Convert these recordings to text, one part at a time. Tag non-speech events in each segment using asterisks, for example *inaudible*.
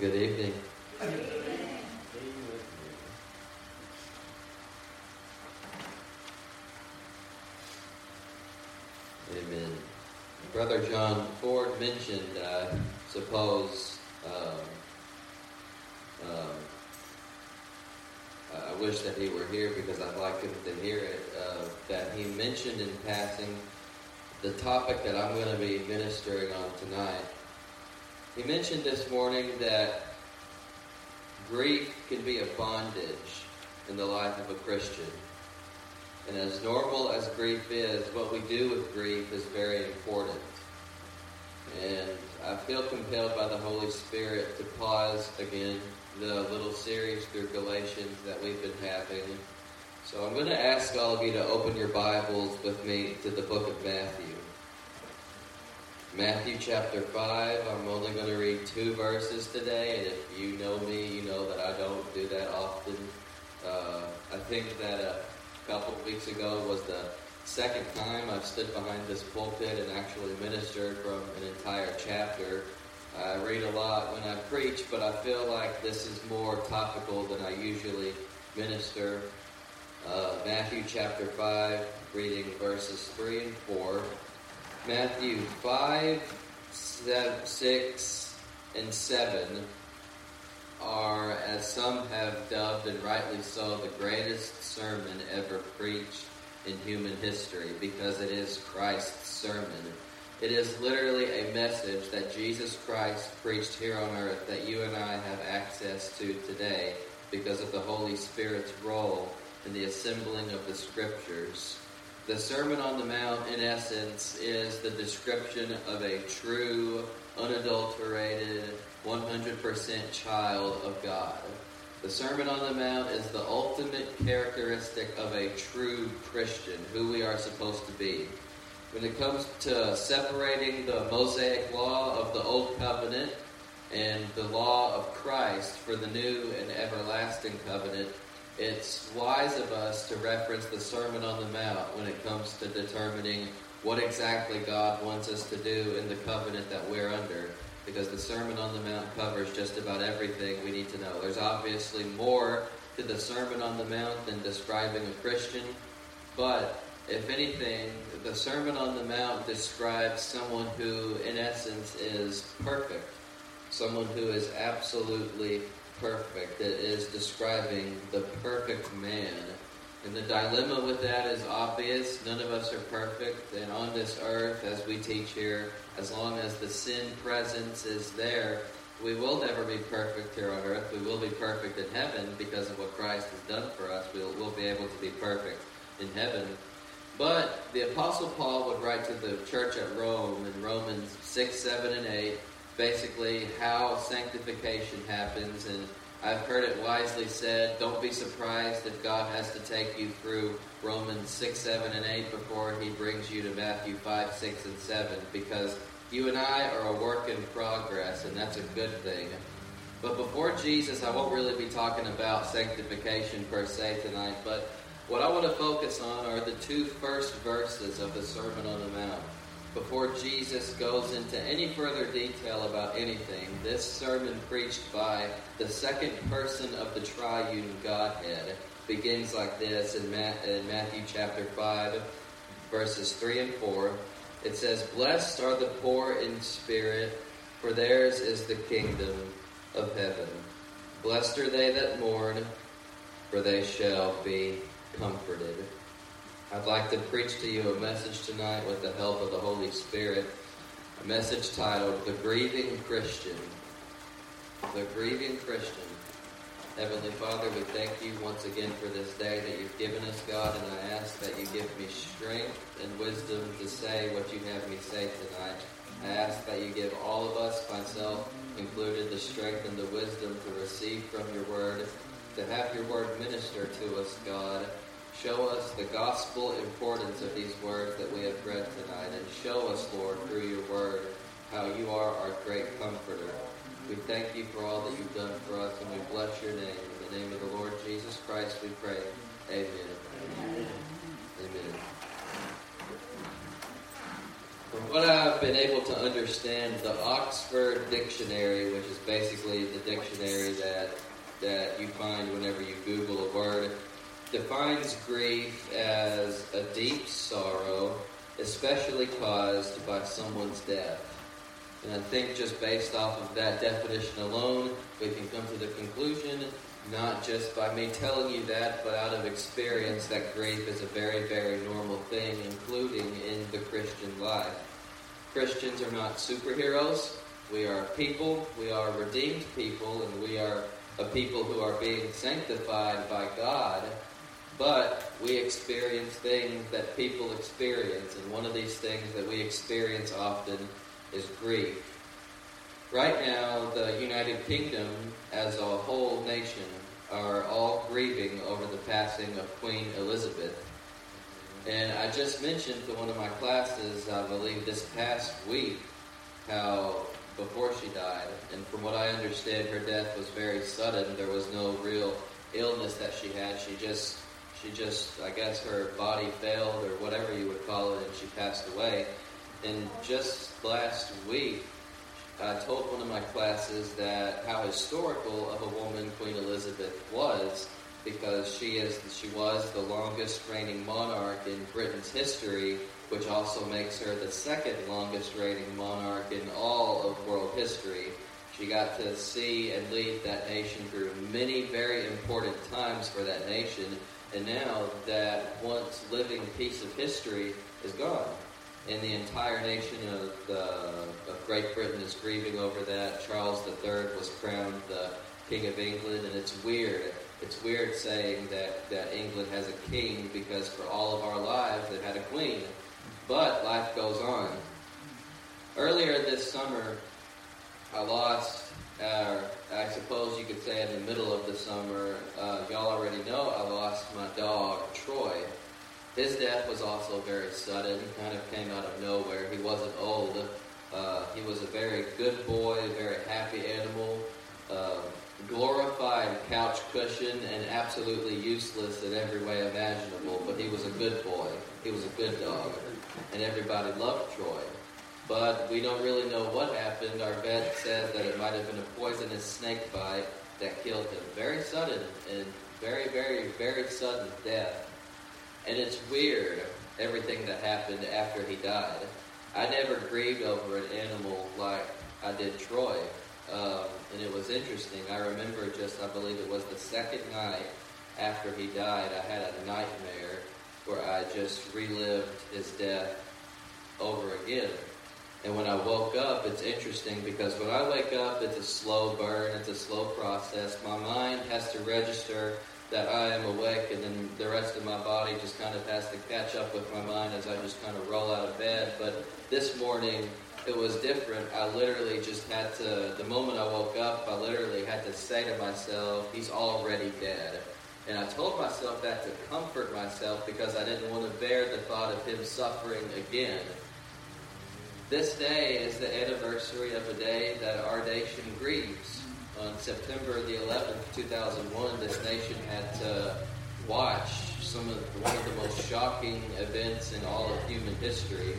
Good evening. Amen. Brother John Ford mentioned, I suppose, um, um, I wish that he were here because I'd like him to hear it, uh, that he mentioned in passing the topic that I'm going to be ministering on tonight. He mentioned this morning that grief can be a bondage in the life of a Christian. And as normal as grief is, what we do with grief is very important. And I feel compelled by the Holy Spirit to pause again the little series through Galatians that we've been having. So I'm going to ask all of you to open your Bibles with me to the book of Matthew. Matthew chapter 5. I'm only going to read two verses today, and if you know me, you know that I don't do that often. Uh, I think that a couple weeks ago was the second time I've stood behind this pulpit and actually ministered from an entire chapter. I read a lot when I preach, but I feel like this is more topical than I usually minister. Uh, Matthew chapter 5, reading verses 3 and 4. Matthew 5, 6, and 7 are, as some have dubbed, and rightly so, the greatest sermon ever preached in human history because it is Christ's sermon. It is literally a message that Jesus Christ preached here on earth that you and I have access to today because of the Holy Spirit's role in the assembling of the Scriptures. The Sermon on the Mount, in essence, is the description of a true, unadulterated, 100% child of God. The Sermon on the Mount is the ultimate characteristic of a true Christian, who we are supposed to be. When it comes to separating the Mosaic law of the Old Covenant and the law of Christ for the new and everlasting covenant, it's wise of us to reference the Sermon on the Mount when it comes to determining what exactly God wants us to do in the covenant that we're under. Because the Sermon on the Mount covers just about everything we need to know. There's obviously more to the Sermon on the Mount than describing a Christian, but if anything, the Sermon on the Mount describes someone who, in essence, is perfect. Someone who is absolutely perfect. It is describing the perfect man. And the dilemma with that is obvious. None of us are perfect. And on this earth, as we teach here, as long as the sin presence is there, we will never be perfect here on earth. We will be perfect in heaven because of what Christ has done for us. We'll, we'll be able to be perfect in heaven. But the Apostle Paul would write to the church at Rome in Romans 6, 7, and 8 basically how sanctification happens. And I've heard it wisely said don't be surprised if God has to take you through Romans 6, 7, and 8 before he brings you to Matthew 5, 6, and 7 because you and I are a work in progress, and that's a good thing. But before Jesus, I won't really be talking about sanctification per se tonight, but what I want to focus on are the two first verses of the Sermon on the Mount. Before Jesus goes into any further detail about anything, this sermon preached by the second person of the triune Godhead begins like this in, Matthew chapter 5, verses 3 and 4. It says, Blessed are the poor in spirit, for theirs is the kingdom of heaven. Blessed are they that mourn, for they shall be comforted. I'd like to preach to you a message tonight with the help of the Holy Spirit. A message titled The Grieving Christian. The Grieving Christian. Heavenly Father, we thank you once again for this day that you've given us, God, and I ask that you give me strength and wisdom to say what you have me say tonight. I ask that you give all of us, myself included, the strength and the wisdom to receive from your word, to have your word minister to us, God. Show us the gospel importance of these words that we have read tonight, and show us, Lord, through your word, how you are our great comforter. We thank you for all that you've done for us, and we bless your name. In the name of the Lord Jesus Christ, we pray. Amen. Amen. Amen. From what I've been able to understand, the Oxford Dictionary, which is basically the dictionary that that you find whenever you Google a word, defines grief as a deep sorrow, especially caused by someone's death. And I think just based off of that definition alone, we can come to the conclusion, not just by me telling you that, but out of experience, that grief is a very, very normal thing, including in the Christian life. Christians are not superheroes. We are people. We are redeemed people, and we are a people who are being sanctified by God. But we experience things that people experience, and one of these things that we experience often is grief. Right now, the United Kingdom as a whole nation are all grieving over the passing of Queen Elizabeth. And I just mentioned to one of my classes, I believe this past week, how before she died, and from what I understand, her death was very sudden. There was no real illness that she had. She just, she just, I guess her body failed or whatever you would call it, and she passed away. And just last week, I told one of my classes that how historical of a woman Queen Elizabeth was, because she is she was the longest reigning monarch in Britain's history, which also makes her the second longest reigning monarch in all of world history. She got to see and lead that nation through many very important times for that nation, and now that once living piece of history is gone and the entire nation of, the, of Great Britain is grieving over that. Charles III was crowned the King of England, and it's weird. It's weird saying that, that England has a king because for all of our lives they've had a queen. But life goes on. Earlier this summer, I lost, uh, I suppose you could say in the middle of the summer, uh, y'all already know I lost my dog, Troy. His death was also very sudden, kind of came out of nowhere. He wasn't old. Uh, he was a very good boy, a very happy animal, uh, glorified couch cushion, and absolutely useless in every way imaginable. But he was a good boy. He was a good dog. And everybody loved Troy. But we don't really know what happened. Our vet said that it might have been a poisonous snake bite that killed him. Very sudden and very, very, very sudden death. And it's weird, everything that happened after he died. I never grieved over an animal like I did Troy. Um, and it was interesting. I remember just, I believe it was the second night after he died, I had a nightmare where I just relived his death over again. And when I woke up, it's interesting because when I wake up, it's a slow burn, it's a slow process. My mind has to register that I am awake, and then the rest of my body just kind of has to catch up with my mind as I just kind of roll out of bed. But this morning, it was different. I literally just had to, the moment I woke up, I literally had to say to myself, He's already dead. And I told myself that to comfort myself because I didn't want to bear the thought of Him suffering again. This day is the anniversary of a day that our nation grieves on September the 11th, 2001, this nation had to watch some of one of the most shocking events in all of human history.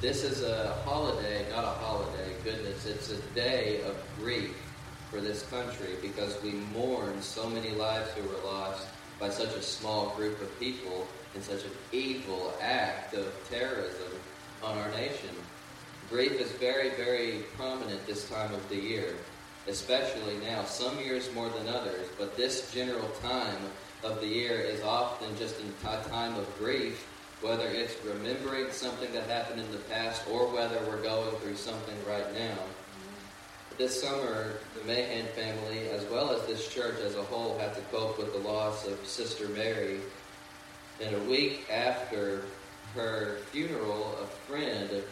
This is a holiday, not a holiday, goodness, it's a day of grief for this country because we mourn so many lives who were lost by such a small group of people in such an evil act of terrorism on our nation. Grief is very, very prominent this time of the year especially now, some years more than others, but this general time of the year is often just a time of grief, whether it's remembering something that happened in the past or whether we're going through something right now. This summer, the Mahan family, as well as this church as a whole, had to cope with the loss of Sister Mary. And a week after her funeral, a friend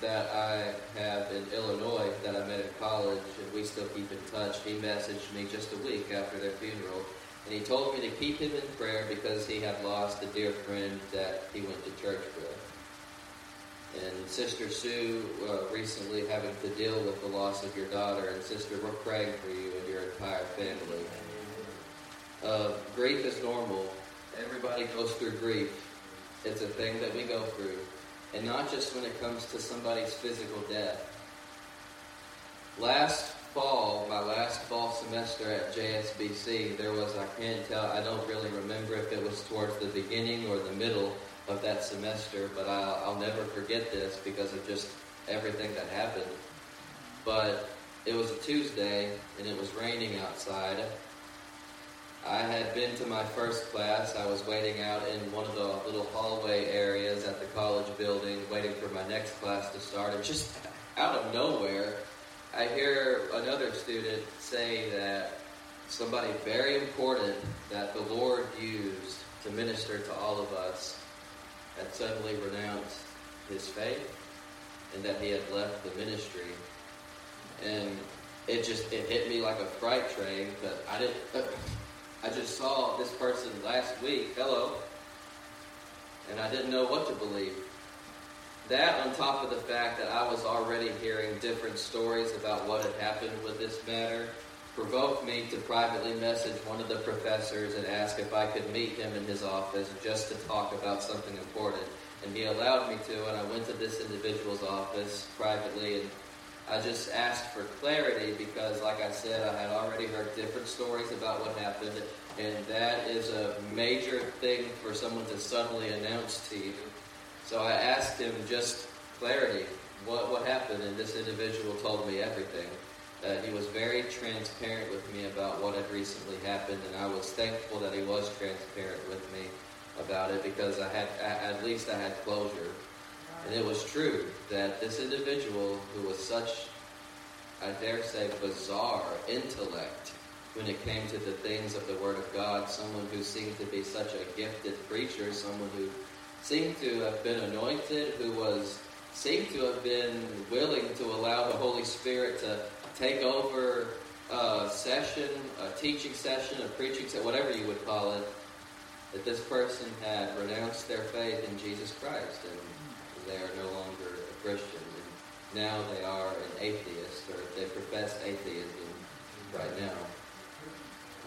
that I have in Illinois that I met in college, and we still keep in touch. He messaged me just a week after their funeral, and he told me to keep him in prayer because he had lost a dear friend that he went to church with. And Sister Sue, uh, recently having to deal with the loss of your daughter, and Sister, we're praying for you and your entire family. Uh, grief is normal. Everybody goes through grief. It's a thing that we go through. And not just when it comes to somebody's physical death. Last fall, my last fall semester at JSBC, there was, I can't tell, I don't really remember if it was towards the beginning or the middle of that semester, but I'll, I'll never forget this because of just everything that happened. But it was a Tuesday and it was raining outside. I had been to my first class. I was waiting out in one of the little hallway areas at the college building, waiting for my next class to start. And just out of nowhere, I hear another student say that somebody very important that the Lord used to minister to all of us had suddenly renounced his faith and that he had left the ministry. And it just it hit me like a freight train but I didn't. I just saw this person last week. Hello. And I didn't know what to believe. That, on top of the fact that I was already hearing different stories about what had happened with this matter, provoked me to privately message one of the professors and ask if I could meet him in his office just to talk about something important. And he allowed me to, and I went to this individual's office privately and I just asked for clarity because, like I said, I had already heard different stories about what happened, and that is a major thing for someone to suddenly announce to you. So I asked him just clarity. What, what happened? And this individual told me everything. Uh, he was very transparent with me about what had recently happened, and I was thankful that he was transparent with me about it because I had, at least I had closure. And it was true that this individual who was such, I dare say, bizarre intellect when it came to the things of the Word of God, someone who seemed to be such a gifted preacher, someone who seemed to have been anointed, who was seemed to have been willing to allow the Holy Spirit to take over a session, a teaching session, a preaching session, whatever you would call it, that this person had renounced their faith in Jesus Christ. And they are no longer a Christian. And now they are an atheist, or they profess atheism right now.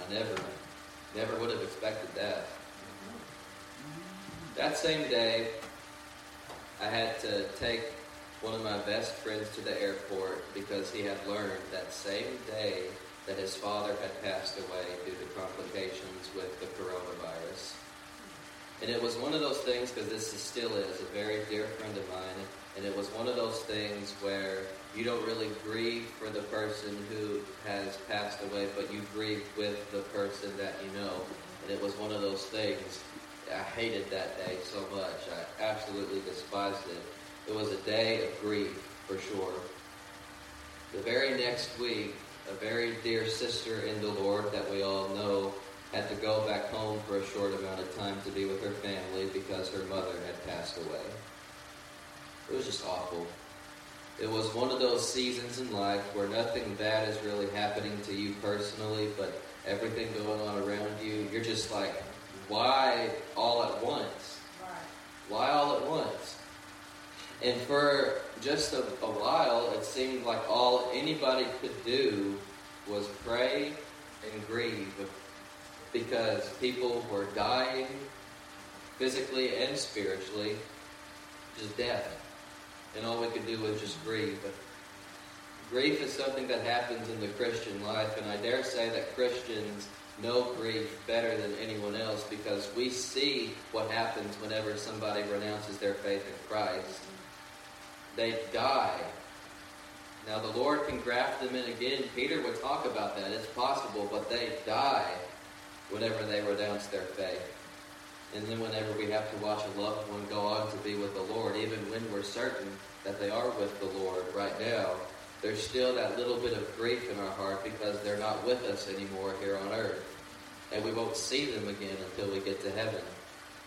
I never, never would have expected that. That same day, I had to take one of my best friends to the airport because he had learned that same day that his father had passed away due to complications with the coronavirus. And it was one of those things, because this is, still is a very dear friend of mine, and it was one of those things where you don't really grieve for the person who has passed away, but you grieve with the person that you know. And it was one of those things. I hated that day so much. I absolutely despised it. It was a day of grief, for sure. The very next week, a very dear sister in the Lord that we all know had to go back home for a short amount of time to be with her family because her mother had passed away. It was just awful. It was one of those seasons in life where nothing bad is really happening to you personally, but everything going on around you, you're just like, why all at once? Why all at once? And for just a, a while, it seemed like all anybody could do was pray and grieve because people were dying physically and spiritually, just death. And all we could do was just grieve. But grief is something that happens in the Christian life, and I dare say that Christians know grief better than anyone else because we see what happens whenever somebody renounces their faith in Christ. They die. Now, the Lord can graft them in again. Peter would talk about that. It's possible, but they die whenever they renounce their faith. And then whenever we have to watch a loved one go on to be with the Lord, even when we're certain that they are with the Lord right now, there's still that little bit of grief in our heart because they're not with us anymore here on earth. And we won't see them again until we get to heaven.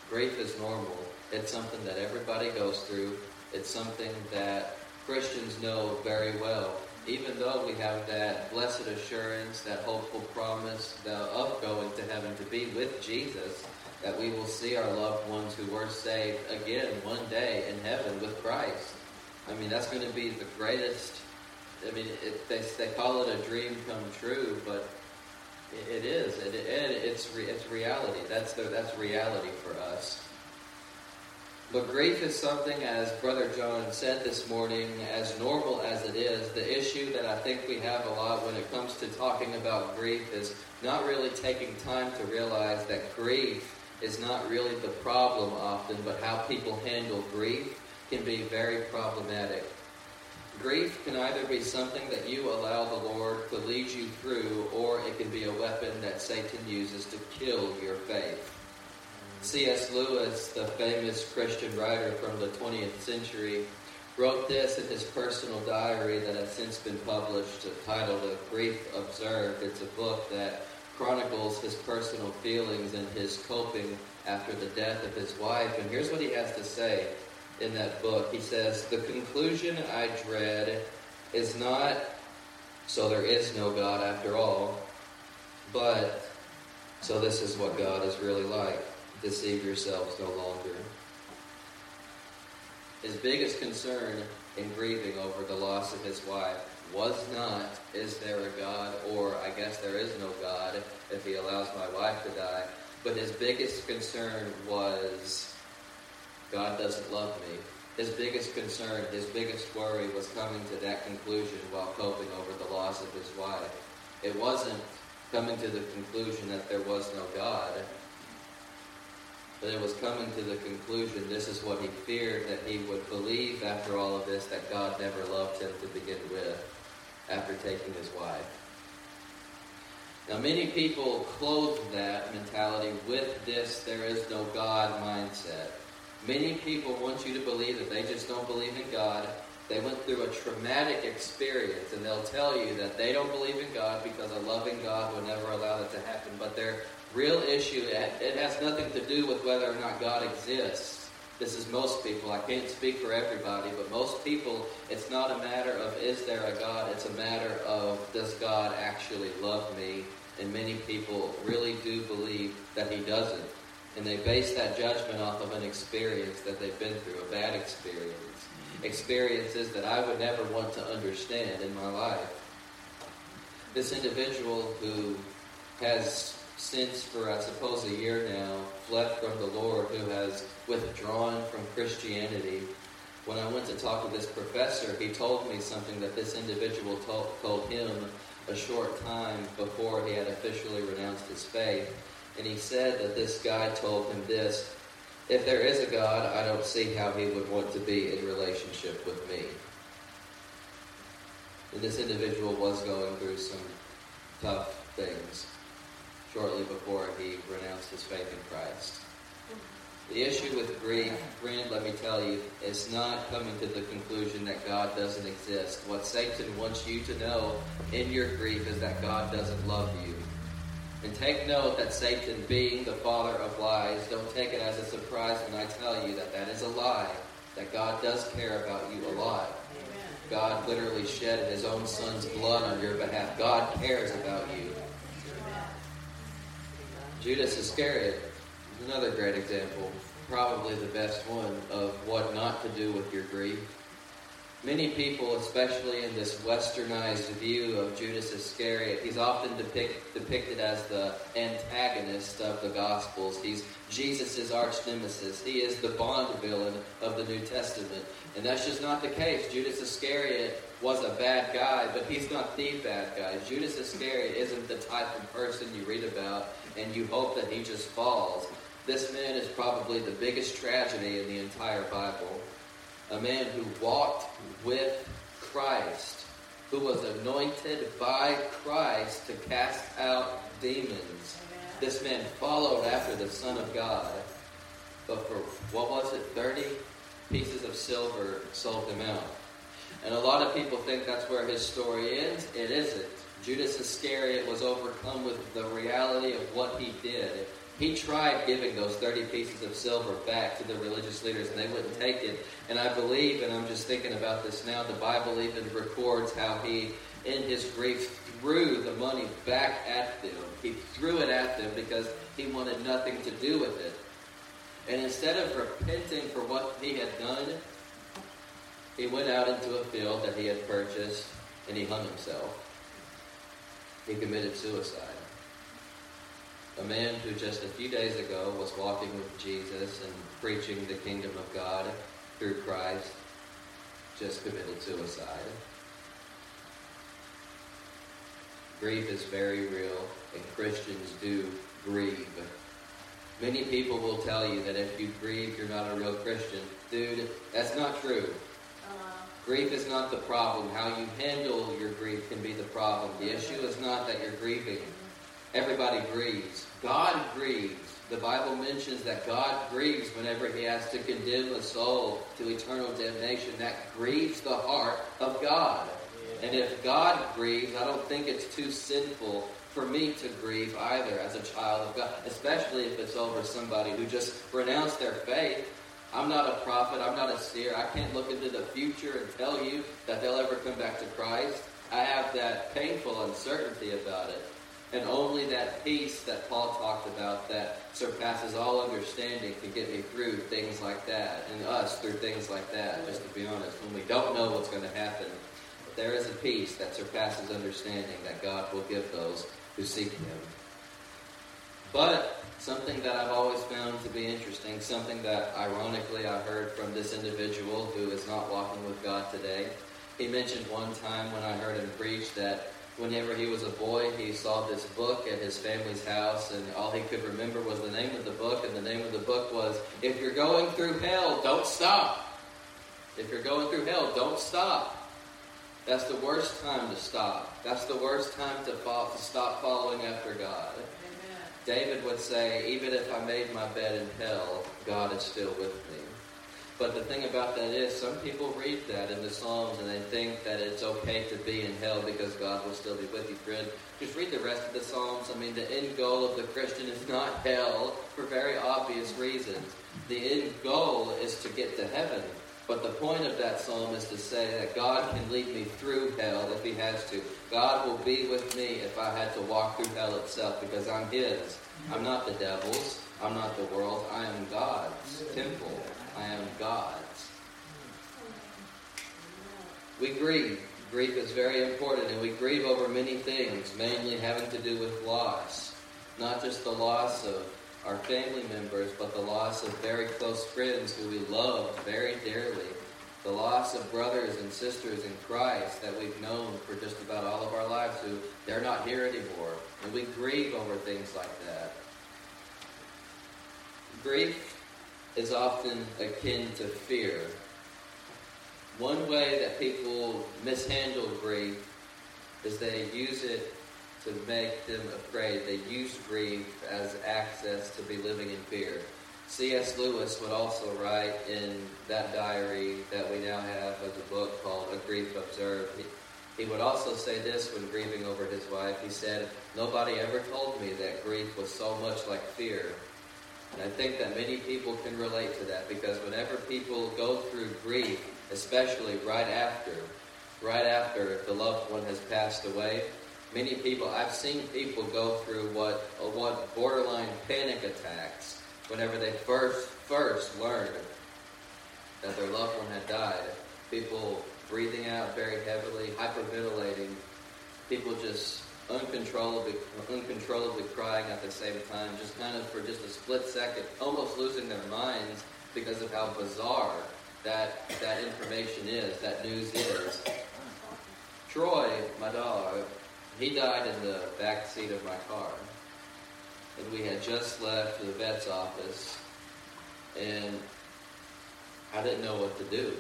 Grief is normal. It's something that everybody goes through. It's something that Christians know very well even though we have that blessed assurance, that hopeful promise of going to heaven to be with Jesus, that we will see our loved ones who were saved again one day in heaven with Christ. I mean, that's going to be the greatest. I mean, it, they, they call it a dream come true, but it, it is. It, it, it's, re, it's reality. That's, the, that's reality for us. But grief is something, as Brother John said this morning, as normal as it is, the issue that I think we have a lot when it comes to talking about grief is not really taking time to realize that grief is not really the problem often, but how people handle grief can be very problematic. Grief can either be something that you allow the Lord to lead you through, or it can be a weapon that Satan uses to kill your faith. C.S. Lewis, the famous Christian writer from the 20th century, wrote this in his personal diary that has since been published titled A Grief Observed. It's a book that chronicles his personal feelings and his coping after the death of his wife. And here's what he has to say in that book. He says, The conclusion I dread is not so there is no God after all, but so this is what God is really like. Deceive yourselves no longer. His biggest concern in grieving over the loss of his wife was not, is there a God, or I guess there is no God if he allows my wife to die, but his biggest concern was, God doesn't love me. His biggest concern, his biggest worry was coming to that conclusion while coping over the loss of his wife. It wasn't coming to the conclusion that there was no God, but it was coming to the conclusion this is what he feared that he would believe after all of this that God never loved him to begin with after taking his wife. Now, many people clothe that mentality with this there is no God mindset. Many people want you to believe that they just don't believe in God. They went through a traumatic experience, and they'll tell you that they don't believe in God because a loving God would never allow that to happen. But their real issue, it has nothing to do with whether or not God exists. This is most people. I can't speak for everybody, but most people, it's not a matter of is there a God? It's a matter of does God actually love me? And many people really do believe that He doesn't. And they base that judgment off of an experience that they've been through, a bad experience. Experiences that I would never want to understand in my life. This individual who has since for I suppose a year now fled from the Lord, who has withdrawn from Christianity. When I went to talk with this professor, he told me something that this individual told, told him a short time before he had officially renounced his faith. And he said that this guy told him this If there is a God, I don't see how he would want to be in relationship with me. And this individual was going through some tough things shortly before he renounced his faith in Christ. The issue with grief, friend, let me tell you, is not coming to the conclusion that God doesn't exist. What Satan wants you to know in your grief is that God doesn't love you. And take note that Satan, being the father of lies, don't take it as a surprise when I tell you that that is a lie, that God does care about you a lot. God literally shed his own son's blood on your behalf. God cares about you. Judas Iscariot is another great example, probably the best one, of what not to do with your grief. Many people, especially in this westernized view of Judas Iscariot, he's often depict, depicted as the antagonist of the Gospels. He's Jesus' arch nemesis. He is the Bond villain of the New Testament. And that's just not the case. Judas Iscariot was a bad guy, but he's not the bad guy. Judas Iscariot isn't the type of person you read about and you hope that he just falls. This man is probably the biggest tragedy in the entire Bible. A man who walked with Christ, who was anointed by Christ to cast out demons. This man followed after the Son of God. But for, what was it, 30 pieces of silver sold him out. And a lot of people think that's where his story ends. It isn't. Judas Iscariot was overcome with the reality of what he did. He tried giving those 30 pieces of silver back to the religious leaders, and they wouldn't take it. And I believe, and I'm just thinking about this now, the Bible even records how he, in his grief, threw the money back at them. He threw it at them because he wanted nothing to do with it. And instead of repenting for what he had done, he went out into a field that he had purchased and he hung himself he committed suicide. A man who just a few days ago was walking with Jesus and preaching the kingdom of God through Christ just committed suicide. Grief is very real, and Christians do grieve. Many people will tell you that if you grieve, you're not a real Christian. Dude, that's not true. Uh-huh. Grief is not the problem. How you handle your grief can be the problem. The issue is not that you're grieving. Everybody grieves. God grieves. The Bible mentions that God grieves whenever he has to condemn a soul to eternal damnation. That grieves the heart of God. And if God grieves, I don't think it's too sinful for me to grieve either as a child of God, especially if it's over somebody who just renounced their faith. I'm not a prophet, I'm not a seer. I can't look into the future and tell you that they'll ever come back to Christ. I have that painful uncertainty about it. And only that peace that Paul talked about that surpasses all understanding can get me through things like that, and us through things like that, just to be honest. When we don't know what's going to happen, there is a peace that surpasses understanding that God will give those who seek Him. But something that I've always found to be interesting, something that ironically I heard from this individual who is not walking with God today. He mentioned one time when I heard him preach that whenever he was a boy, he saw this book at his family's house, and all he could remember was the name of the book, and the name of the book was If You're Going Through Hell, Don't Stop. If you're going through hell, don't stop. That's the worst time to stop. That's the worst time to, fall, to stop following after God. Amen. David would say, even if I made my bed in hell, God is still with me. But the thing about that is, some people read that in the Psalms and they think that it's okay to be in hell because God will still be with you, friend. Just read the rest of the Psalms. I mean, the end goal of the Christian is not hell for very obvious reasons. The end goal is to get to heaven. But the point of that psalm is to say that God can lead me through hell if He has to. God will be with me if I had to walk through hell itself because I'm His. I'm not the devil's. I'm not the world. I am God's temple. I am God's. We grieve. Grief is very important, and we grieve over many things, mainly having to do with loss. Not just the loss of our family members, but the loss of very close friends who we love very dearly, the loss of brothers and sisters in Christ that we've known for just about all of our lives who they're not here anymore. And we grieve over things like that. Grief is often akin to fear. One way that people mishandle grief is they use it to make them afraid. They use grief as access to be living in fear. C.S. Lewis would also write in that diary that we now have as a book called A Grief Observed. He, he would also say this when grieving over his wife. He said, Nobody ever told me that grief was so much like fear. And I think that many people can relate to that because whenever people go through grief, especially right after, right after the loved one has passed away, Many people, I've seen people go through what uh, what borderline panic attacks whenever they first first learned that their loved one had died. People breathing out very heavily, hyperventilating, people just uncontrollably uncontrollably crying at the same time, just kind of for just a split second, almost losing their minds because of how bizarre that that information is, that news is. Troy, my dog, he died in the back seat of my car. And we had just left the vet's office, and I didn't know what to do.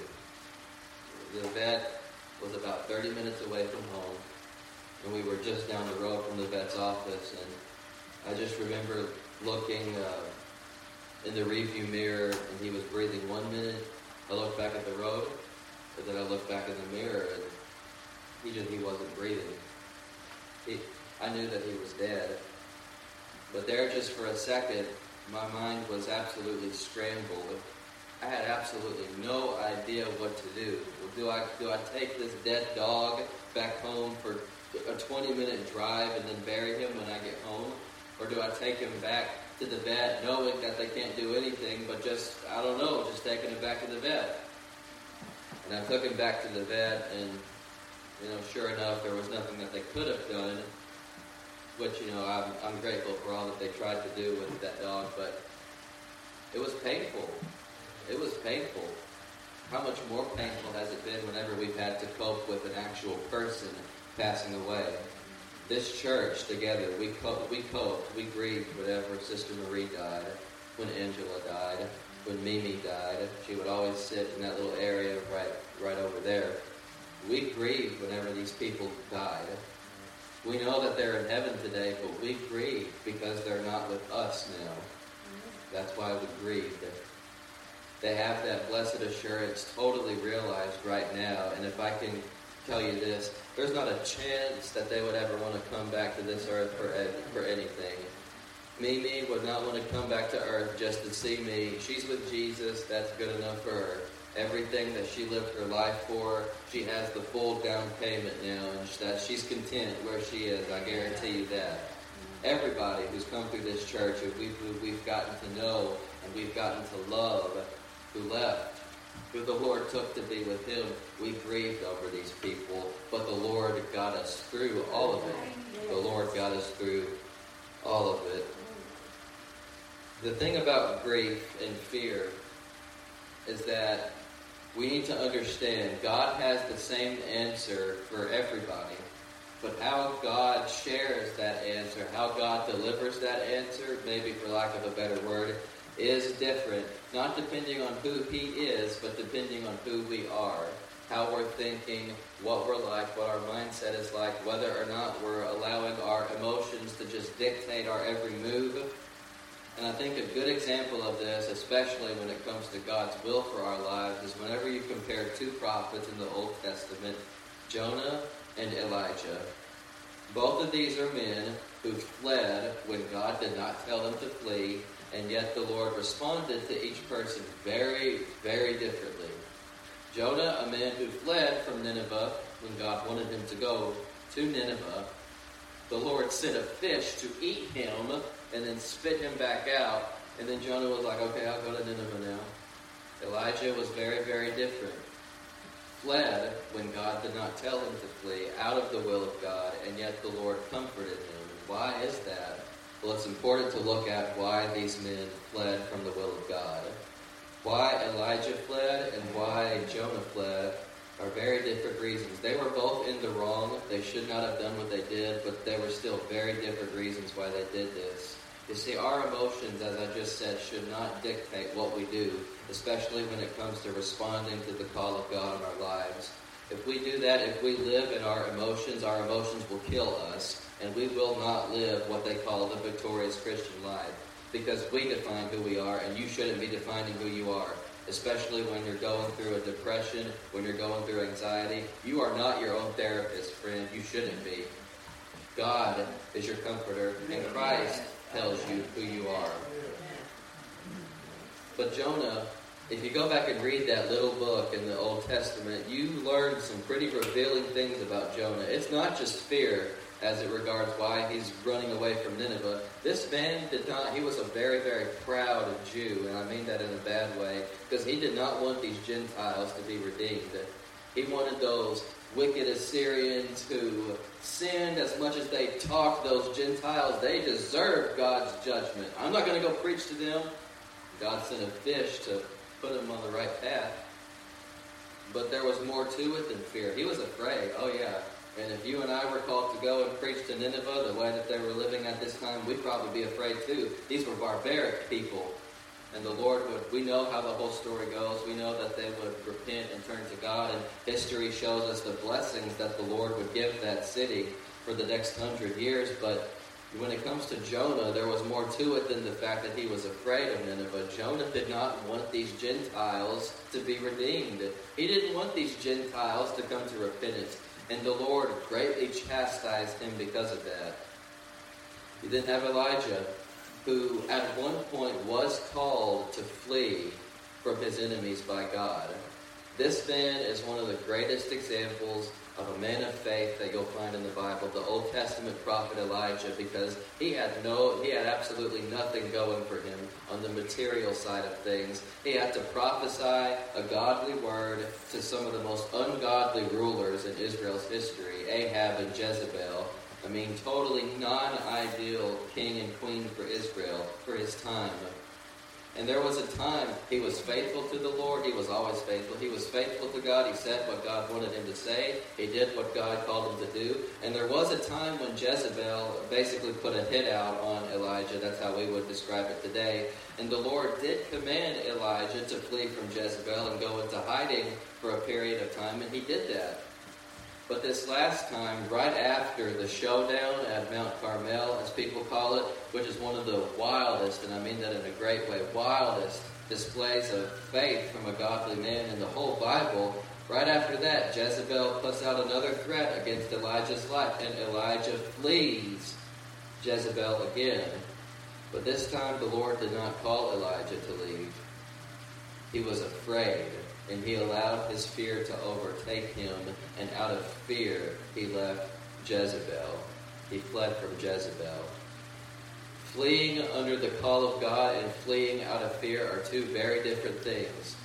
The vet was about 30 minutes away from home, and we were just down the road from the vet's office. And I just remember looking uh, in the rearview mirror, and he was breathing one minute. I looked back at the road, and then I looked back in the mirror, and he just he wasn't breathing. He, I knew that he was dead. But there, just for a second, my mind was absolutely scrambled. I had absolutely no idea what to do. Do I do I take this dead dog back home for a 20 minute drive and then bury him when I get home, or do I take him back to the vet, knowing that they can't do anything, but just I don't know, just taking him back to the vet? And I took him back to the vet, and you know, sure enough, there was nothing that they could have done. which you know I'm, I'm grateful for all that they tried to do with that dog, but it was painful. It was painful. How much more painful has it been whenever we've had to cope with an actual person passing away? This church together, we coped, we coped, we grieved whenever Sister Marie died, when Angela died, when Mimi died. She would always sit in that little area right, right over there. We grieved whenever these people died. We know that they're in heaven today, but we grieve because they're not with us now. That's why we grieve. They have that blessed assurance totally realized right now. And if I can tell you this, there's not a chance that they would ever want to come back to this earth for, for anything. Mimi would not want to come back to earth just to see me. She's with Jesus. That's good enough for her everything that she lived her life for. She has the full down payment now, and that she's content where she is. I guarantee you that. Everybody who's come through this church, who we've, we've gotten to know and we've gotten to love, who left, who the Lord took to be with Him, we grieved over these people, but the Lord got us through all of it. The Lord got us through all of it. The thing about grief and fear is that we need to understand God has the same answer for everybody. But how God shares that answer, how God delivers that answer, maybe for lack of a better word, is different. Not depending on who He is, but depending on who we are. How we're thinking, what we're like, what our mindset is like, whether or not we're allowing our emotions to just dictate our every move and I think a good example of this, especially when it comes to God's will for our lives, is whenever you compare two prophets in the Old Testament, Jonah and Elijah. Both of these are men who fled when God did not tell them to flee, and yet the Lord responded to each person very, very differently. Jonah, a man who fled from Nineveh when God wanted him to go to Nineveh, the Lord sent a fish to eat him and then spit him back out. And then Jonah was like, okay, I'll go to Nineveh now. Elijah was very, very different. Fled when God did not tell him to flee, out of the will of God, and yet the Lord comforted him. why is that? Well, it's important to look at why these men fled from the will of God. Why Elijah fled and why Jonah fled are very different reasons. They were both in the wrong. They should not have done what they did, but there were still very different reasons why they did this. You see, our emotions, as I just said, should not dictate what we do, especially when it comes to responding to the call of God in our lives. If we do that, if we live in our emotions, our emotions will kill us, and we will not live what they call the victorious Christian life. Because we define who we are, and you shouldn't be defining who you are. Especially when you're going through a depression, when you're going through anxiety. You are not your own therapist, friend. You shouldn't be. God is your comforter, and Christ tells you who you are. But Jonah, if you go back and read that little book in the Old Testament, you learn some pretty revealing things about Jonah. It's not just fear as it regards why he's running away from Nineveh. This man did not, he was a very, very proud Jew, and I mean that in a bad way, because he did not want these Gentiles to be redeemed. He wanted those wicked Assyrians who sinned as much as they talked, those Gentiles, they deserved God's judgment. I'm not going to go preach to them. God sent a fish to put them on the right path. But there was more to it than fear. He was afraid. Oh, yeah. And if you and I were called to go and preach to Nineveh the way that they were living at this time, we'd probably be afraid too. These were barbaric people. And the Lord would, we know how the whole story goes. We know that they would repent and turn to God. And history shows us the blessings that the Lord would give that city for the next hundred years. But when it comes to Jonah, there was more to it than the fact that he was afraid of Nineveh. Jonah did not want these Gentiles to be redeemed. He didn't want these Gentiles to come to repentance. And the Lord greatly chastised him because of that. You then have Elijah who at one point was called to flee from his enemies by God. This man is one of the greatest examples of a man of faith that you'll find in the Bible, the Old Testament prophet Elijah, because he had no, he had absolutely nothing going for him on the material side of things. He had to prophesy a godly word to some of the most ungodly rulers in Israel's history, Ahab and Jezebel. I mean, totally non-ideal king and queen for Israel for his time. And there was a time he was faithful to the Lord. He was always faithful. He was faithful to God. He said what God wanted him to say. He did what God called him to do. And there was a time when Jezebel basically put a hit out on Elijah. That's how we would describe it today. And the Lord did command Elijah to flee from Jezebel and go into hiding for a period of time. And he did that. But this last time, right after the showdown at Mount Carmel, as people call it, which is one of the wildest, and I mean that in a great way, wildest displays of faith from a godly man in the whole Bible, right after that, Jezebel puts out another threat against Elijah's life, and Elijah flees Jezebel again. But this time, the Lord did not call Elijah to leave. He was afraid and he allowed his fear to overtake him, and out of fear he left Jezebel. He fled from Jezebel. Fleeing under the call of God and fleeing out of fear are two very different things.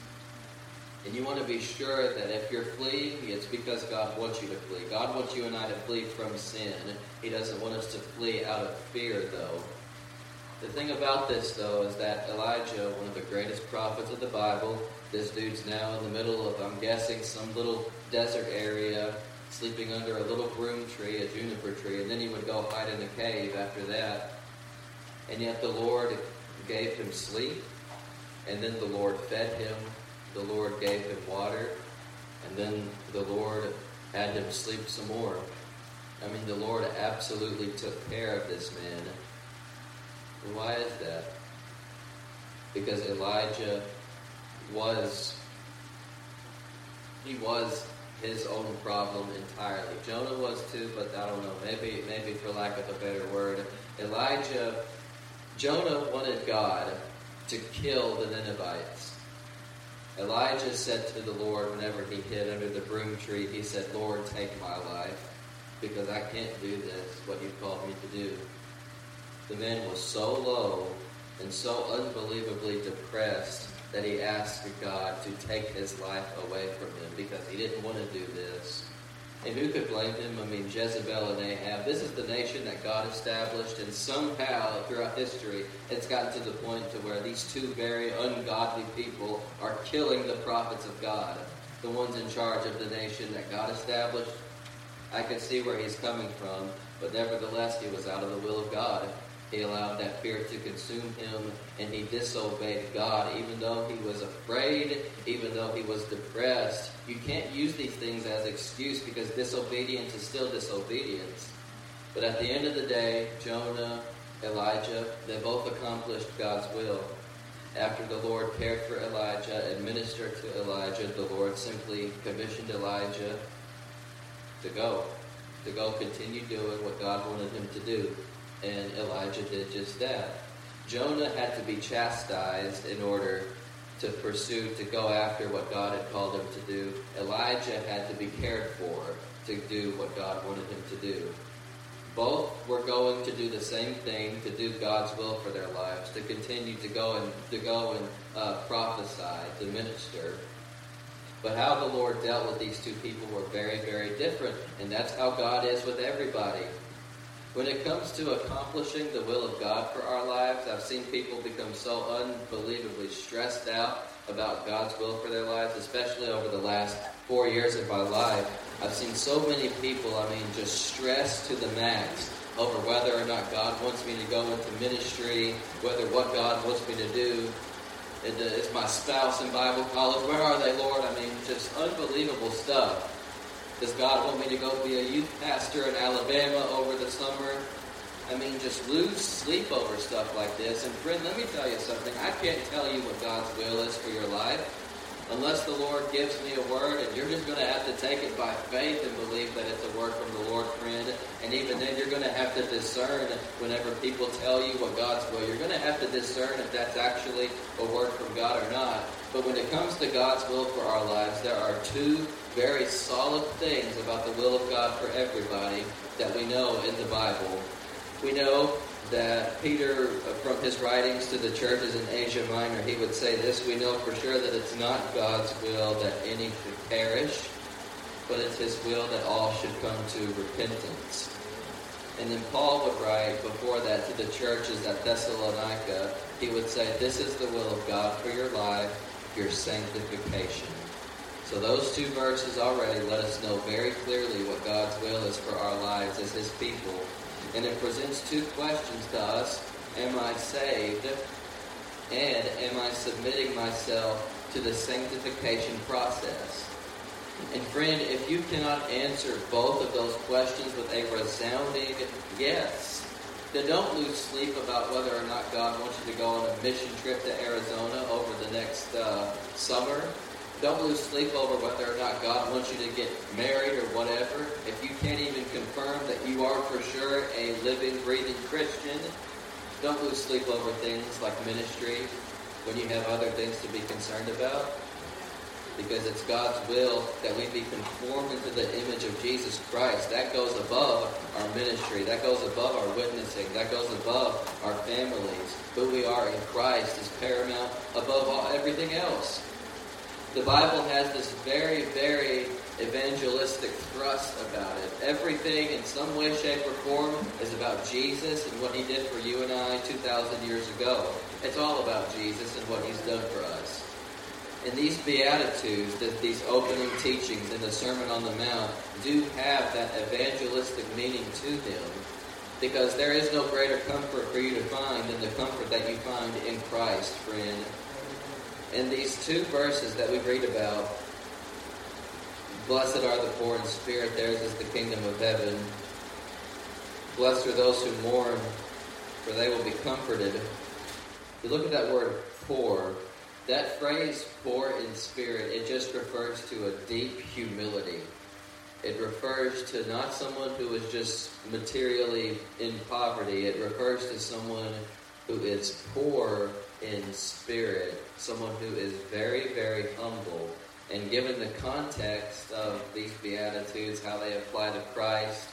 And you want to be sure that if you're fleeing, it's because God wants you to flee. God wants you and I to flee from sin. He doesn't want us to flee out of fear, though. The thing about this, though, is that Elijah, one of the greatest prophets of the Bible, this dude's now in the middle of, I'm guessing, some little desert area, sleeping under a little broom tree, a juniper tree, and then he would go hide in a cave after that. And yet the Lord gave him sleep, and then the Lord fed him, the Lord gave him water, and then the Lord had him sleep some more. I mean, the Lord absolutely took care of this man why is that? Because Elijah was he was his own problem entirely. Jonah was too, but I don't know. Maybe maybe for lack of a better word, Elijah Jonah wanted God to kill the Ninevites. Elijah said to the Lord whenever he hid under the broom tree, he said, Lord, take my life because I can't do this, what you called me to do the man was so low and so unbelievably depressed that he asked God to take his life away from him because he didn't want to do this. And who could blame him? I mean, Jezebel and Ahab. This is the nation that God established, and somehow throughout history, it's gotten to the point to where these two very ungodly people are killing the prophets of God, the ones in charge of the nation that God established. I can see where he's coming from, but nevertheless, he was out of the will of God. He allowed that fear to consume him, and he disobeyed God, even though he was afraid, even though he was depressed. You can't use these things as excuse because disobedience is still disobedience. But at the end of the day, Jonah, Elijah, they both accomplished God's will. After the Lord cared for Elijah and ministered to Elijah, the Lord simply commissioned Elijah to go, to go continue doing what God wanted him to do. And Elijah did just that. Jonah had to be chastised in order to pursue, to go after what God had called him to do. Elijah had to be cared for to do what God wanted him to do. Both were going to do the same thing, to do God's will for their lives, to continue to go and to go and uh, prophesy, to minister. But how the Lord dealt with these two people were very, very different, and that's how God is with everybody. When it comes to accomplishing the will of God for our lives, I've seen people become so unbelievably stressed out about God's will for their lives, especially over the last four years of my life. I've seen so many people, I mean, just stressed to the max over whether or not God wants me to go into ministry, whether what God wants me to do. Is my spouse in Bible college? Where are they, Lord? I mean, just unbelievable stuff. Does God want me to go be a youth pastor in Alabama over the summer? I mean, just lose sleep over stuff like this. And friend, let me tell you something. I can't tell you what God's will is for your life unless the Lord gives me a word, and you're just going to have to take it by faith and believe that it's a word from the Lord, friend. And even then, you're going to have to discern whenever people tell you what God's will. You're going to have to discern if that's actually a word from God or not. But when it comes to God's will for our lives, there are two very solid things about the will of God for everybody that we know in the Bible. We know that Peter, uh, from his writings to the churches in Asia Minor, he would say this We know for sure that it's not God's will that any should perish, but it's his will that all should come to repentance. And then Paul would write before that to the churches at Thessalonica, he would say, This is the will of God for your life, your sanctification. So those two verses already let us know very clearly what God's will is for our lives as his people. And it presents two questions to us. Am I saved? And am I submitting myself to the sanctification process? And friend, if you cannot answer both of those questions with a resounding yes, then don't lose sleep about whether or not God wants you to go on a mission trip to Arizona over the next uh, summer. Don't lose sleep over whether or not God wants you to get married or whatever. If you can't even confirm that you are for sure a living, breathing Christian, don't lose sleep over things like ministry when you have other things to be concerned about because it's God's will that we be conformed into the image of Jesus Christ. That goes above our ministry. That goes above our witnessing. That goes above our families. Who we are in Christ is paramount above all, everything else. The Bible has this very, very evangelistic thrust about it. Everything in some way, shape, or form is about Jesus and what he did for you and I 2,000 years ago. It's all about Jesus and what he's done for us. And these Beatitudes, these opening teachings in the Sermon on the Mount, do have that evangelistic meaning to them because there is no greater comfort for you to find than the comfort that you find in Christ, friend. And these two verses that we read about, blessed are the poor in spirit, theirs is the kingdom of heaven. Blessed are those who mourn, for they will be comforted. If You look at that word poor, that phrase, poor in spirit, it just refers to a deep humility. It refers to not someone who is just materially in poverty. It refers to someone who is poor in spirit, someone who is very, very humble. And given the context of these Beatitudes, how they apply to Christ,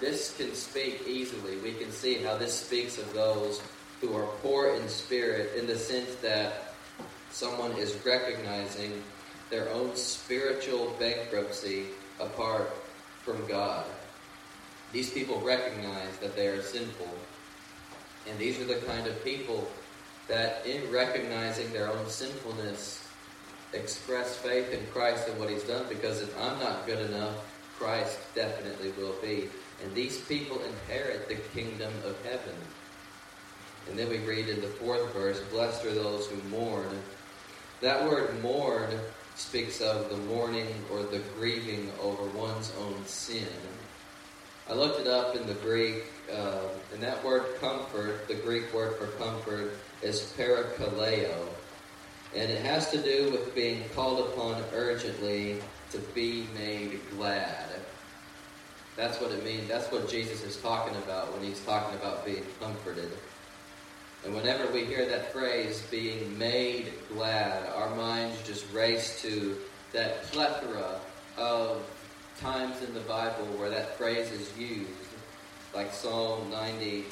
this can speak easily. We can see how this speaks of those who are poor in spirit in the sense that someone is recognizing their own spiritual bankruptcy apart from God. These people recognize that they are sinful. And these are the kind of people that, in recognizing their own sinfulness, express faith in Christ and what He's done because if I'm not good enough, Christ definitely will be. And these people inherit the kingdom of heaven. And then we read in the fourth verse, Blessed are those who mourn, that word mourn speaks of the mourning or the grieving over one's own sin. I looked it up in the Greek, uh, and that word comfort, the Greek word for comfort, is parakaleo. And it has to do with being called upon urgently to be made glad. That's what it means. That's what Jesus is talking about when he's talking about being comforted. And whenever we hear that phrase, being made glad, our minds just race to that plethora of times in the Bible where that phrase is used, like Psalm 90,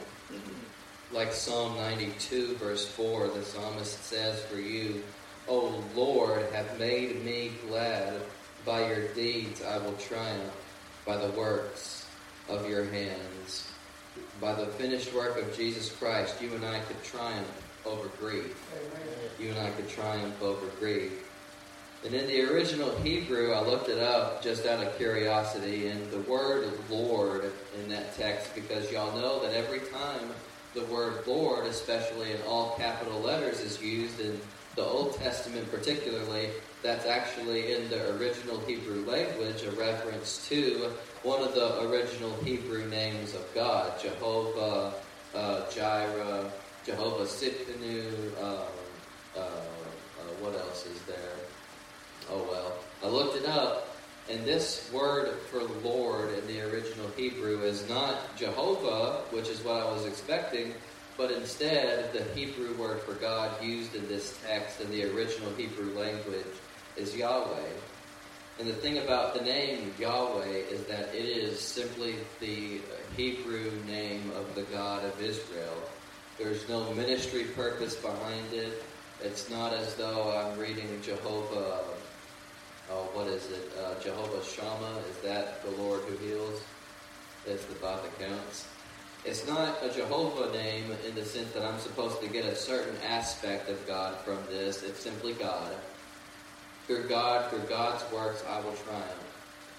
like Psalm 92, verse 4, the psalmist says, For you, O Lord, have made me glad. By your deeds I will triumph, by the works of your hands by the finished work of Jesus Christ, you and I could triumph over grief. Amen. You and I could triumph over grief. And in the original Hebrew, I looked it up just out of curiosity, and the word Lord in that text, because y'all know that every time the word Lord, especially in all capital letters, is used in the Old Testament particularly, that's actually in the original Hebrew language a reference to one of the original Hebrew names of God, Jehovah uh, Jireh, Jehovah Tsidkenu, um, uh, uh, what else is there? Oh well, I looked it up, and this word for Lord in the original Hebrew is not Jehovah, which is what I was expecting, but instead the Hebrew word for God used in this text in the original Hebrew language is Yahweh. And the thing about the name Yahweh is that it is simply the Hebrew name of the God of Israel. There's no ministry purpose behind it. It's not as though I'm reading Jehovah, oh, what is it? Uh, Jehovah Shammah. Is that the Lord who heals? It's the that counts. It's not a Jehovah name in the sense that I'm supposed to get a certain aspect of God from this. It's simply God. Through God, through God's works, I will triumph.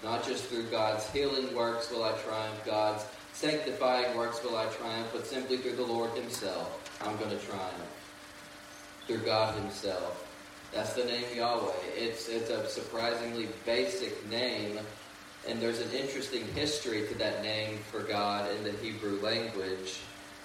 Not just through God's healing works will I triumph, God's sanctifying works will I triumph, but simply through the Lord Himself, I'm going to triumph. Through God Himself. That's the name Yahweh. It's, it's a surprisingly basic name, and there's an interesting history to that name for God in the Hebrew language.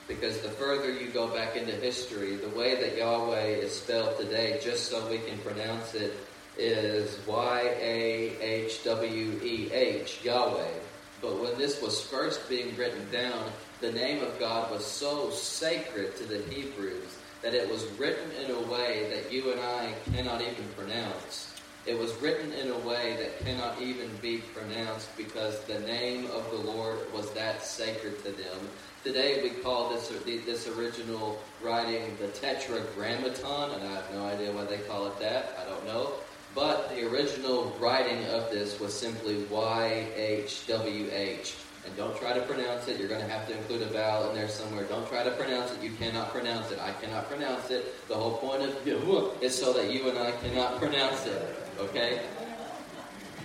Because the further you go back into history, the way that Yahweh is spelled today, just so we can pronounce it, is Y A H W E H, Yahweh. But when this was first being written down, the name of God was so sacred to the Hebrews that it was written in a way that you and I cannot even pronounce. It was written in a way that cannot even be pronounced because the name of the Lord was that sacred to them. Today we call this this original writing the Tetragrammaton, and I have no idea why they call it that. I don't know. But the original writing of this was simply YHWH. And don't try to pronounce it. You're going to have to include a vowel in there somewhere. Don't try to pronounce it. You cannot pronounce it. I cannot pronounce it. The whole point of *laughs* is so that you and I cannot pronounce it. Okay?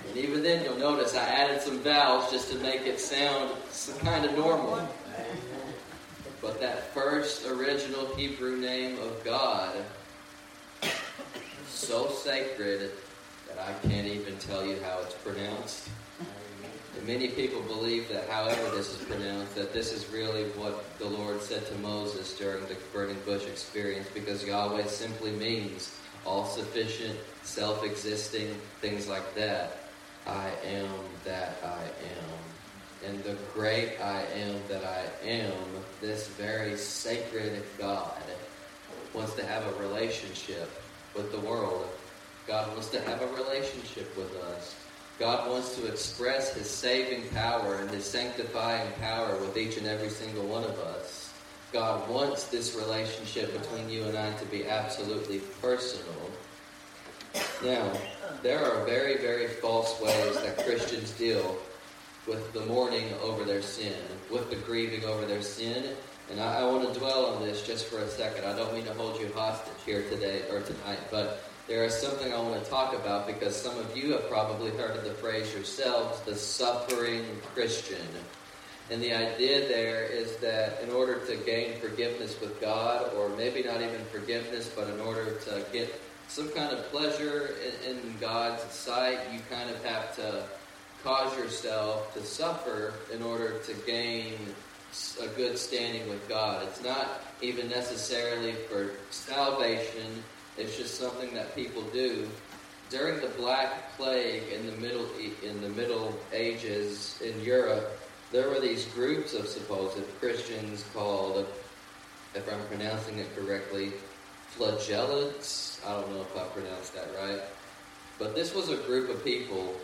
And even then, you'll notice I added some vowels just to make it sound kind of normal. But that first original Hebrew name of God so sacred that I can't even tell you how it's pronounced. Many people believe that, however this is pronounced, that this is really what the Lord said to Moses during the burning bush experience, because Yahweh simply means all sufficient, self existing, things like that. I am that I am. And the great I am that I am, this very sacred God, wants to have a relationship with the world. God wants to have a relationship with us. God wants to express His saving power and His sanctifying power with each and every single one of us. God wants this relationship between you and I to be absolutely personal. Now, there are very, very false ways that Christians deal with the mourning over their sin, with the grieving over their sin, and I, I want to dwell on this just for a second. I don't mean to hold you hostage here today or tonight, but there is something I want to talk about because some of you have probably heard of the phrase yourselves, the suffering Christian. And the idea there is that in order to gain forgiveness with God, or maybe not even forgiveness, but in order to get some kind of pleasure in, in God's sight, you kind of have to cause yourself to suffer in order to gain a good standing with God. It's not even necessarily for salvation. It's just something that people do. During the Black Plague in the Middle in the Middle Ages in Europe, there were these groups of supposed Christians called, if I'm pronouncing it correctly, flagellants. I don't know if I pronounced that right, but this was a group of people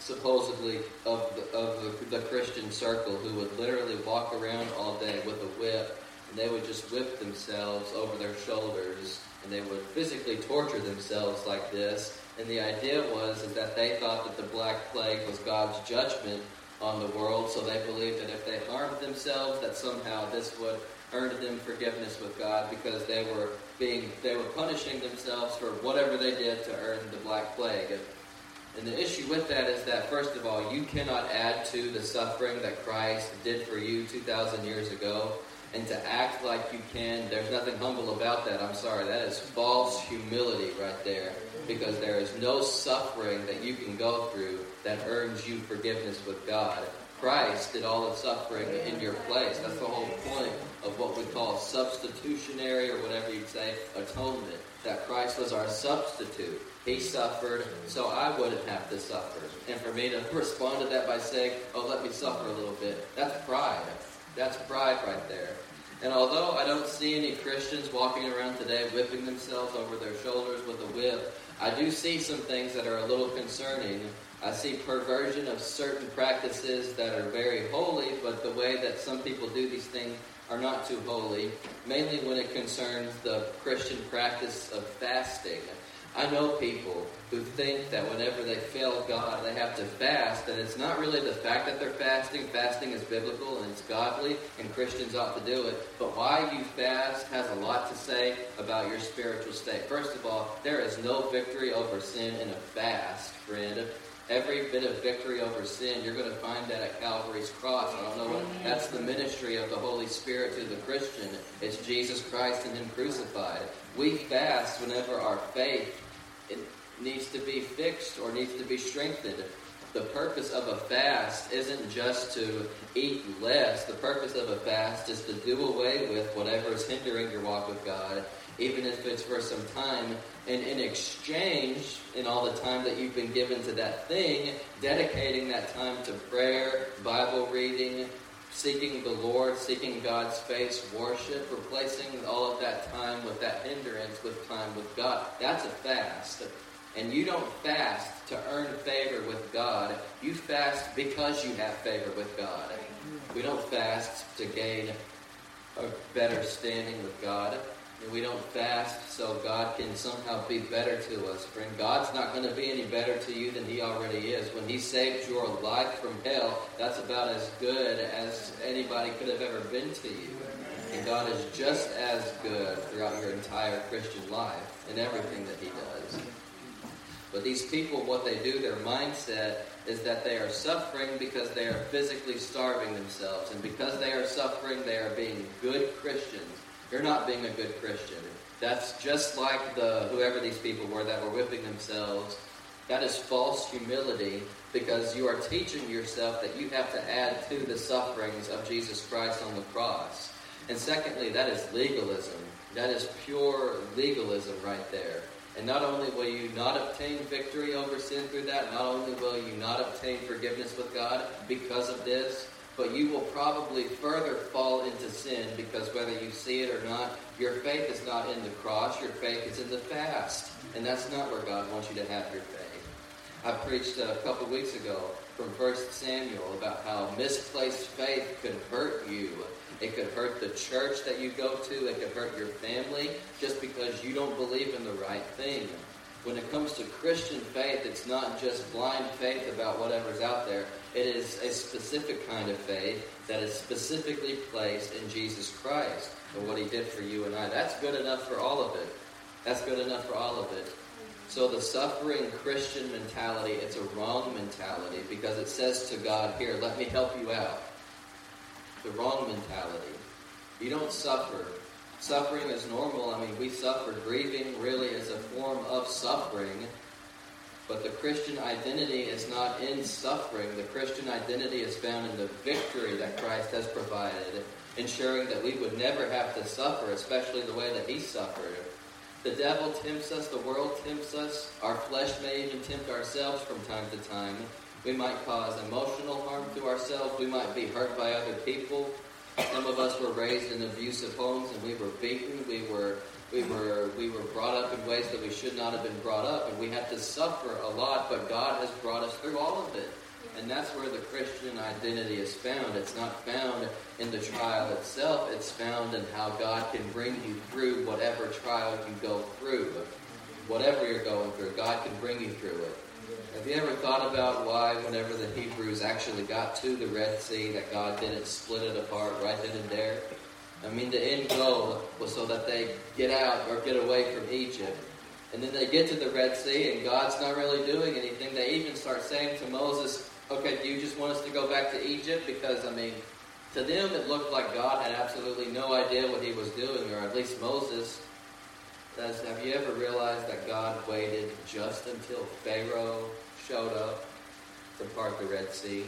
supposedly of the, of the, the, Christian circle who would literally walk around all day with a whip, and they would just whip themselves over their shoulders, and they would physically torture themselves like this. And the idea was that they thought that the Black Plague was God's judgment on the world, so they believed that if they harmed themselves, that somehow this would earn them forgiveness with God because they were being they were punishing themselves for whatever they did to earn the Black Plague. And the issue with that is that, first of all, you cannot add to the suffering that Christ did for you 2,000 years ago. And to act like you can, there's nothing humble about that. I'm sorry. That is false humility right there. Because there is no suffering that you can go through that earns you forgiveness with God. Christ did all the suffering in your place. That's the whole point of what we call substitutionary or whatever you'd say, atonement. That Christ was our substitute. He suffered, so I wouldn't have to suffer. And for me to respond to that by saying, oh, let me suffer a little bit, that's pride. That's pride right there. And although I don't see any Christians walking around today whipping themselves over their shoulders with a whip, I do see some things that are a little concerning. I see perversion of certain practices that are very holy, but the way that some people do these things are not too holy, mainly when it concerns the Christian practice of fasting. I know people who think that whenever they fail God, they have to fast, and it's not really the fact that they're fasting. Fasting is biblical and it's godly, and Christians ought to do it. But why you fast has a lot to say about your spiritual state. First of all, there is no victory over sin in a fast, friend. Every bit of victory over sin, you're going to find that at Calvary's cross. I don't know what that's the ministry of the Holy Spirit to the Christian. It's Jesus Christ and Him crucified. We fast whenever our faith it needs to be fixed or needs to be strengthened. The purpose of a fast isn't just to eat less. The purpose of a fast is to do away with whatever is hindering your walk with God, even if it's for some time. And in exchange, in all the time that you've been given to that thing, dedicating that time to prayer, Bible reading, seeking the Lord, seeking God's face, worship, replacing all of that time with that hindrance with time with God. That's a fast. And you don't fast to earn favor with God. You fast because you have favor with God. We don't fast to gain a better standing with God. And we don't fast so God can somehow be better to us. Friend, God's not going to be any better to you than He already is. When He saved your life from hell, that's about as good as anybody could have ever been to you. And God is just as good throughout your entire Christian life in everything that He does. But these people, what they do, their mindset is that they are suffering because they are physically starving themselves. And because they are suffering, they are being good Christians. You're not being a good Christian. That's just like the whoever these people were that were whipping themselves. That is false humility because you are teaching yourself that you have to add to the sufferings of Jesus Christ on the cross. And secondly, that is legalism. That is pure legalism right there. And not only will you not obtain victory over sin through that, not only will you not obtain forgiveness with God because of this, but you will probably further fall into sin because whether you see it or not, your faith is not in the cross, your faith is in the fast. And that's not where God wants you to have your faith. I preached a couple weeks ago from 1 Samuel about how misplaced faith could hurt you. It could hurt the church that you go to, it could hurt your family just because you don't believe in the right thing. When it comes to Christian faith, it's not just blind faith about whatever's out there. It is a specific kind of faith that is specifically placed in Jesus Christ and what he did for you and I. That's good enough for all of it. That's good enough for all of it. So the suffering Christian mentality, it's a wrong mentality because it says to God, here, let me help you out. The wrong mentality. You don't suffer. Suffering is normal. I mean, we suffer. Grieving really is a form of suffering. But the Christian identity is not in suffering. The Christian identity is found in the victory that Christ has provided, ensuring that we would never have to suffer, especially the way that He suffered. The devil tempts us, the world tempts us, our flesh may even tempt ourselves from time to time. We might cause emotional harm to ourselves, we might be hurt by other people. Some of us were raised in abusive homes and we were beaten, we were we were we were brought up in ways that we should not have been brought up, and we had to suffer a lot. But God has brought us through all of it, and that's where the Christian identity is found. It's not found in the trial itself; it's found in how God can bring you through whatever trial you go through, whatever you're going through. God can bring you through it. Have you ever thought about why, whenever the Hebrews actually got to the Red Sea, that God didn't split it apart right then and there? I mean, the end goal was so that they get out or get away from Egypt. And then they get to the Red Sea, and God's not really doing anything. They even start saying to Moses, Okay, do you just want us to go back to Egypt? Because, I mean, to them it looked like God had absolutely no idea what he was doing, or at least Moses. Have you ever realized that God waited just until Pharaoh showed up to part the Red Sea?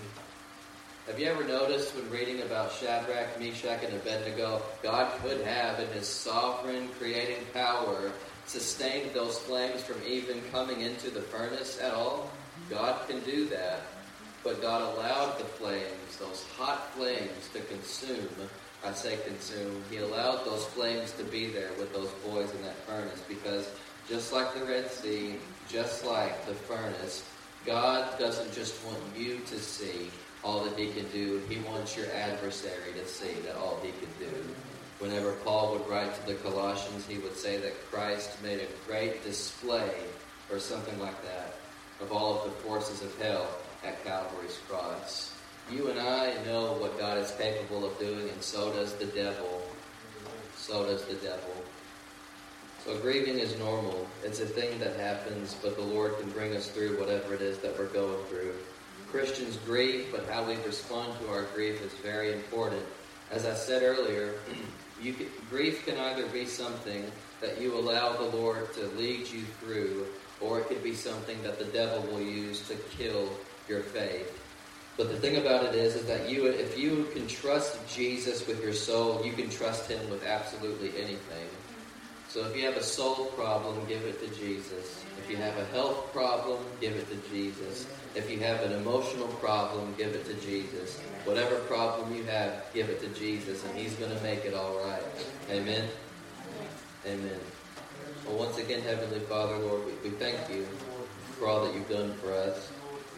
Have you ever noticed when reading about Shadrach, Meshach, and Abednego, God could have, in his sovereign creating power, sustained those flames from even coming into the furnace at all? God can do that. But God allowed the flames, those hot flames, to consume. I say consume. He allowed those flames to be there with those boys in that furnace because just like the Red Sea, just like the furnace, God doesn't just want you to see all that he can do. He wants your adversary to see that all he can do. Whenever Paul would write to the Colossians, he would say that Christ made a great display, or something like that, of all of the forces of hell at Calvary's cross. You and I know what God is capable of doing, and so does the devil. So does the devil. So grieving is normal. It's a thing that happens, but the Lord can bring us through whatever it is that we're going through. Christians grieve, but how we respond to our grief is very important. As I said earlier, *clears throat* can, grief can either be something that you allow the Lord to lead you through, or it could be something that the devil will use to kill your faith. But the thing about it is, is that you, if you can trust Jesus with your soul, you can trust Him with absolutely anything. So if you have a soul problem, give it to Jesus. If you have a health problem, give it to Jesus. If you have an emotional problem, give it to Jesus. Whatever problem you have, give it to Jesus, and He's going to make it all right. Amen. Amen. Well, once again, Heavenly Father, Lord, we, we thank you for all that you've done for us.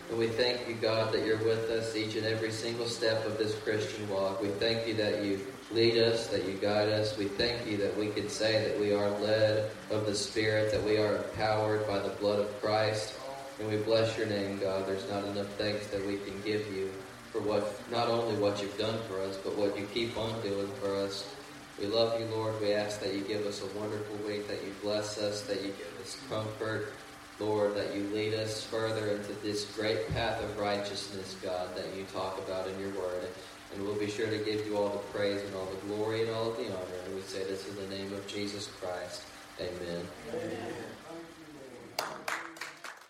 And we thank you, God, that you're with us each and every single step of this Christian walk. We thank you that you lead us, that you guide us. We thank you that we can say that we are led of the Spirit, that we are empowered by the blood of Christ. And we bless your name, God. There's not enough thanks that we can give you for what, not only what you've done for us, but what you keep on doing for us. We love you, Lord. We ask that you give us a wonderful week, that you bless us, that you give us comfort, Lord, that you lead us further into this great path of righteousness, God, that you talk about in your word. And we'll be sure to give you all the praise and all the glory and all of the honor. And we say this in the name of Jesus Christ. Amen. Amen.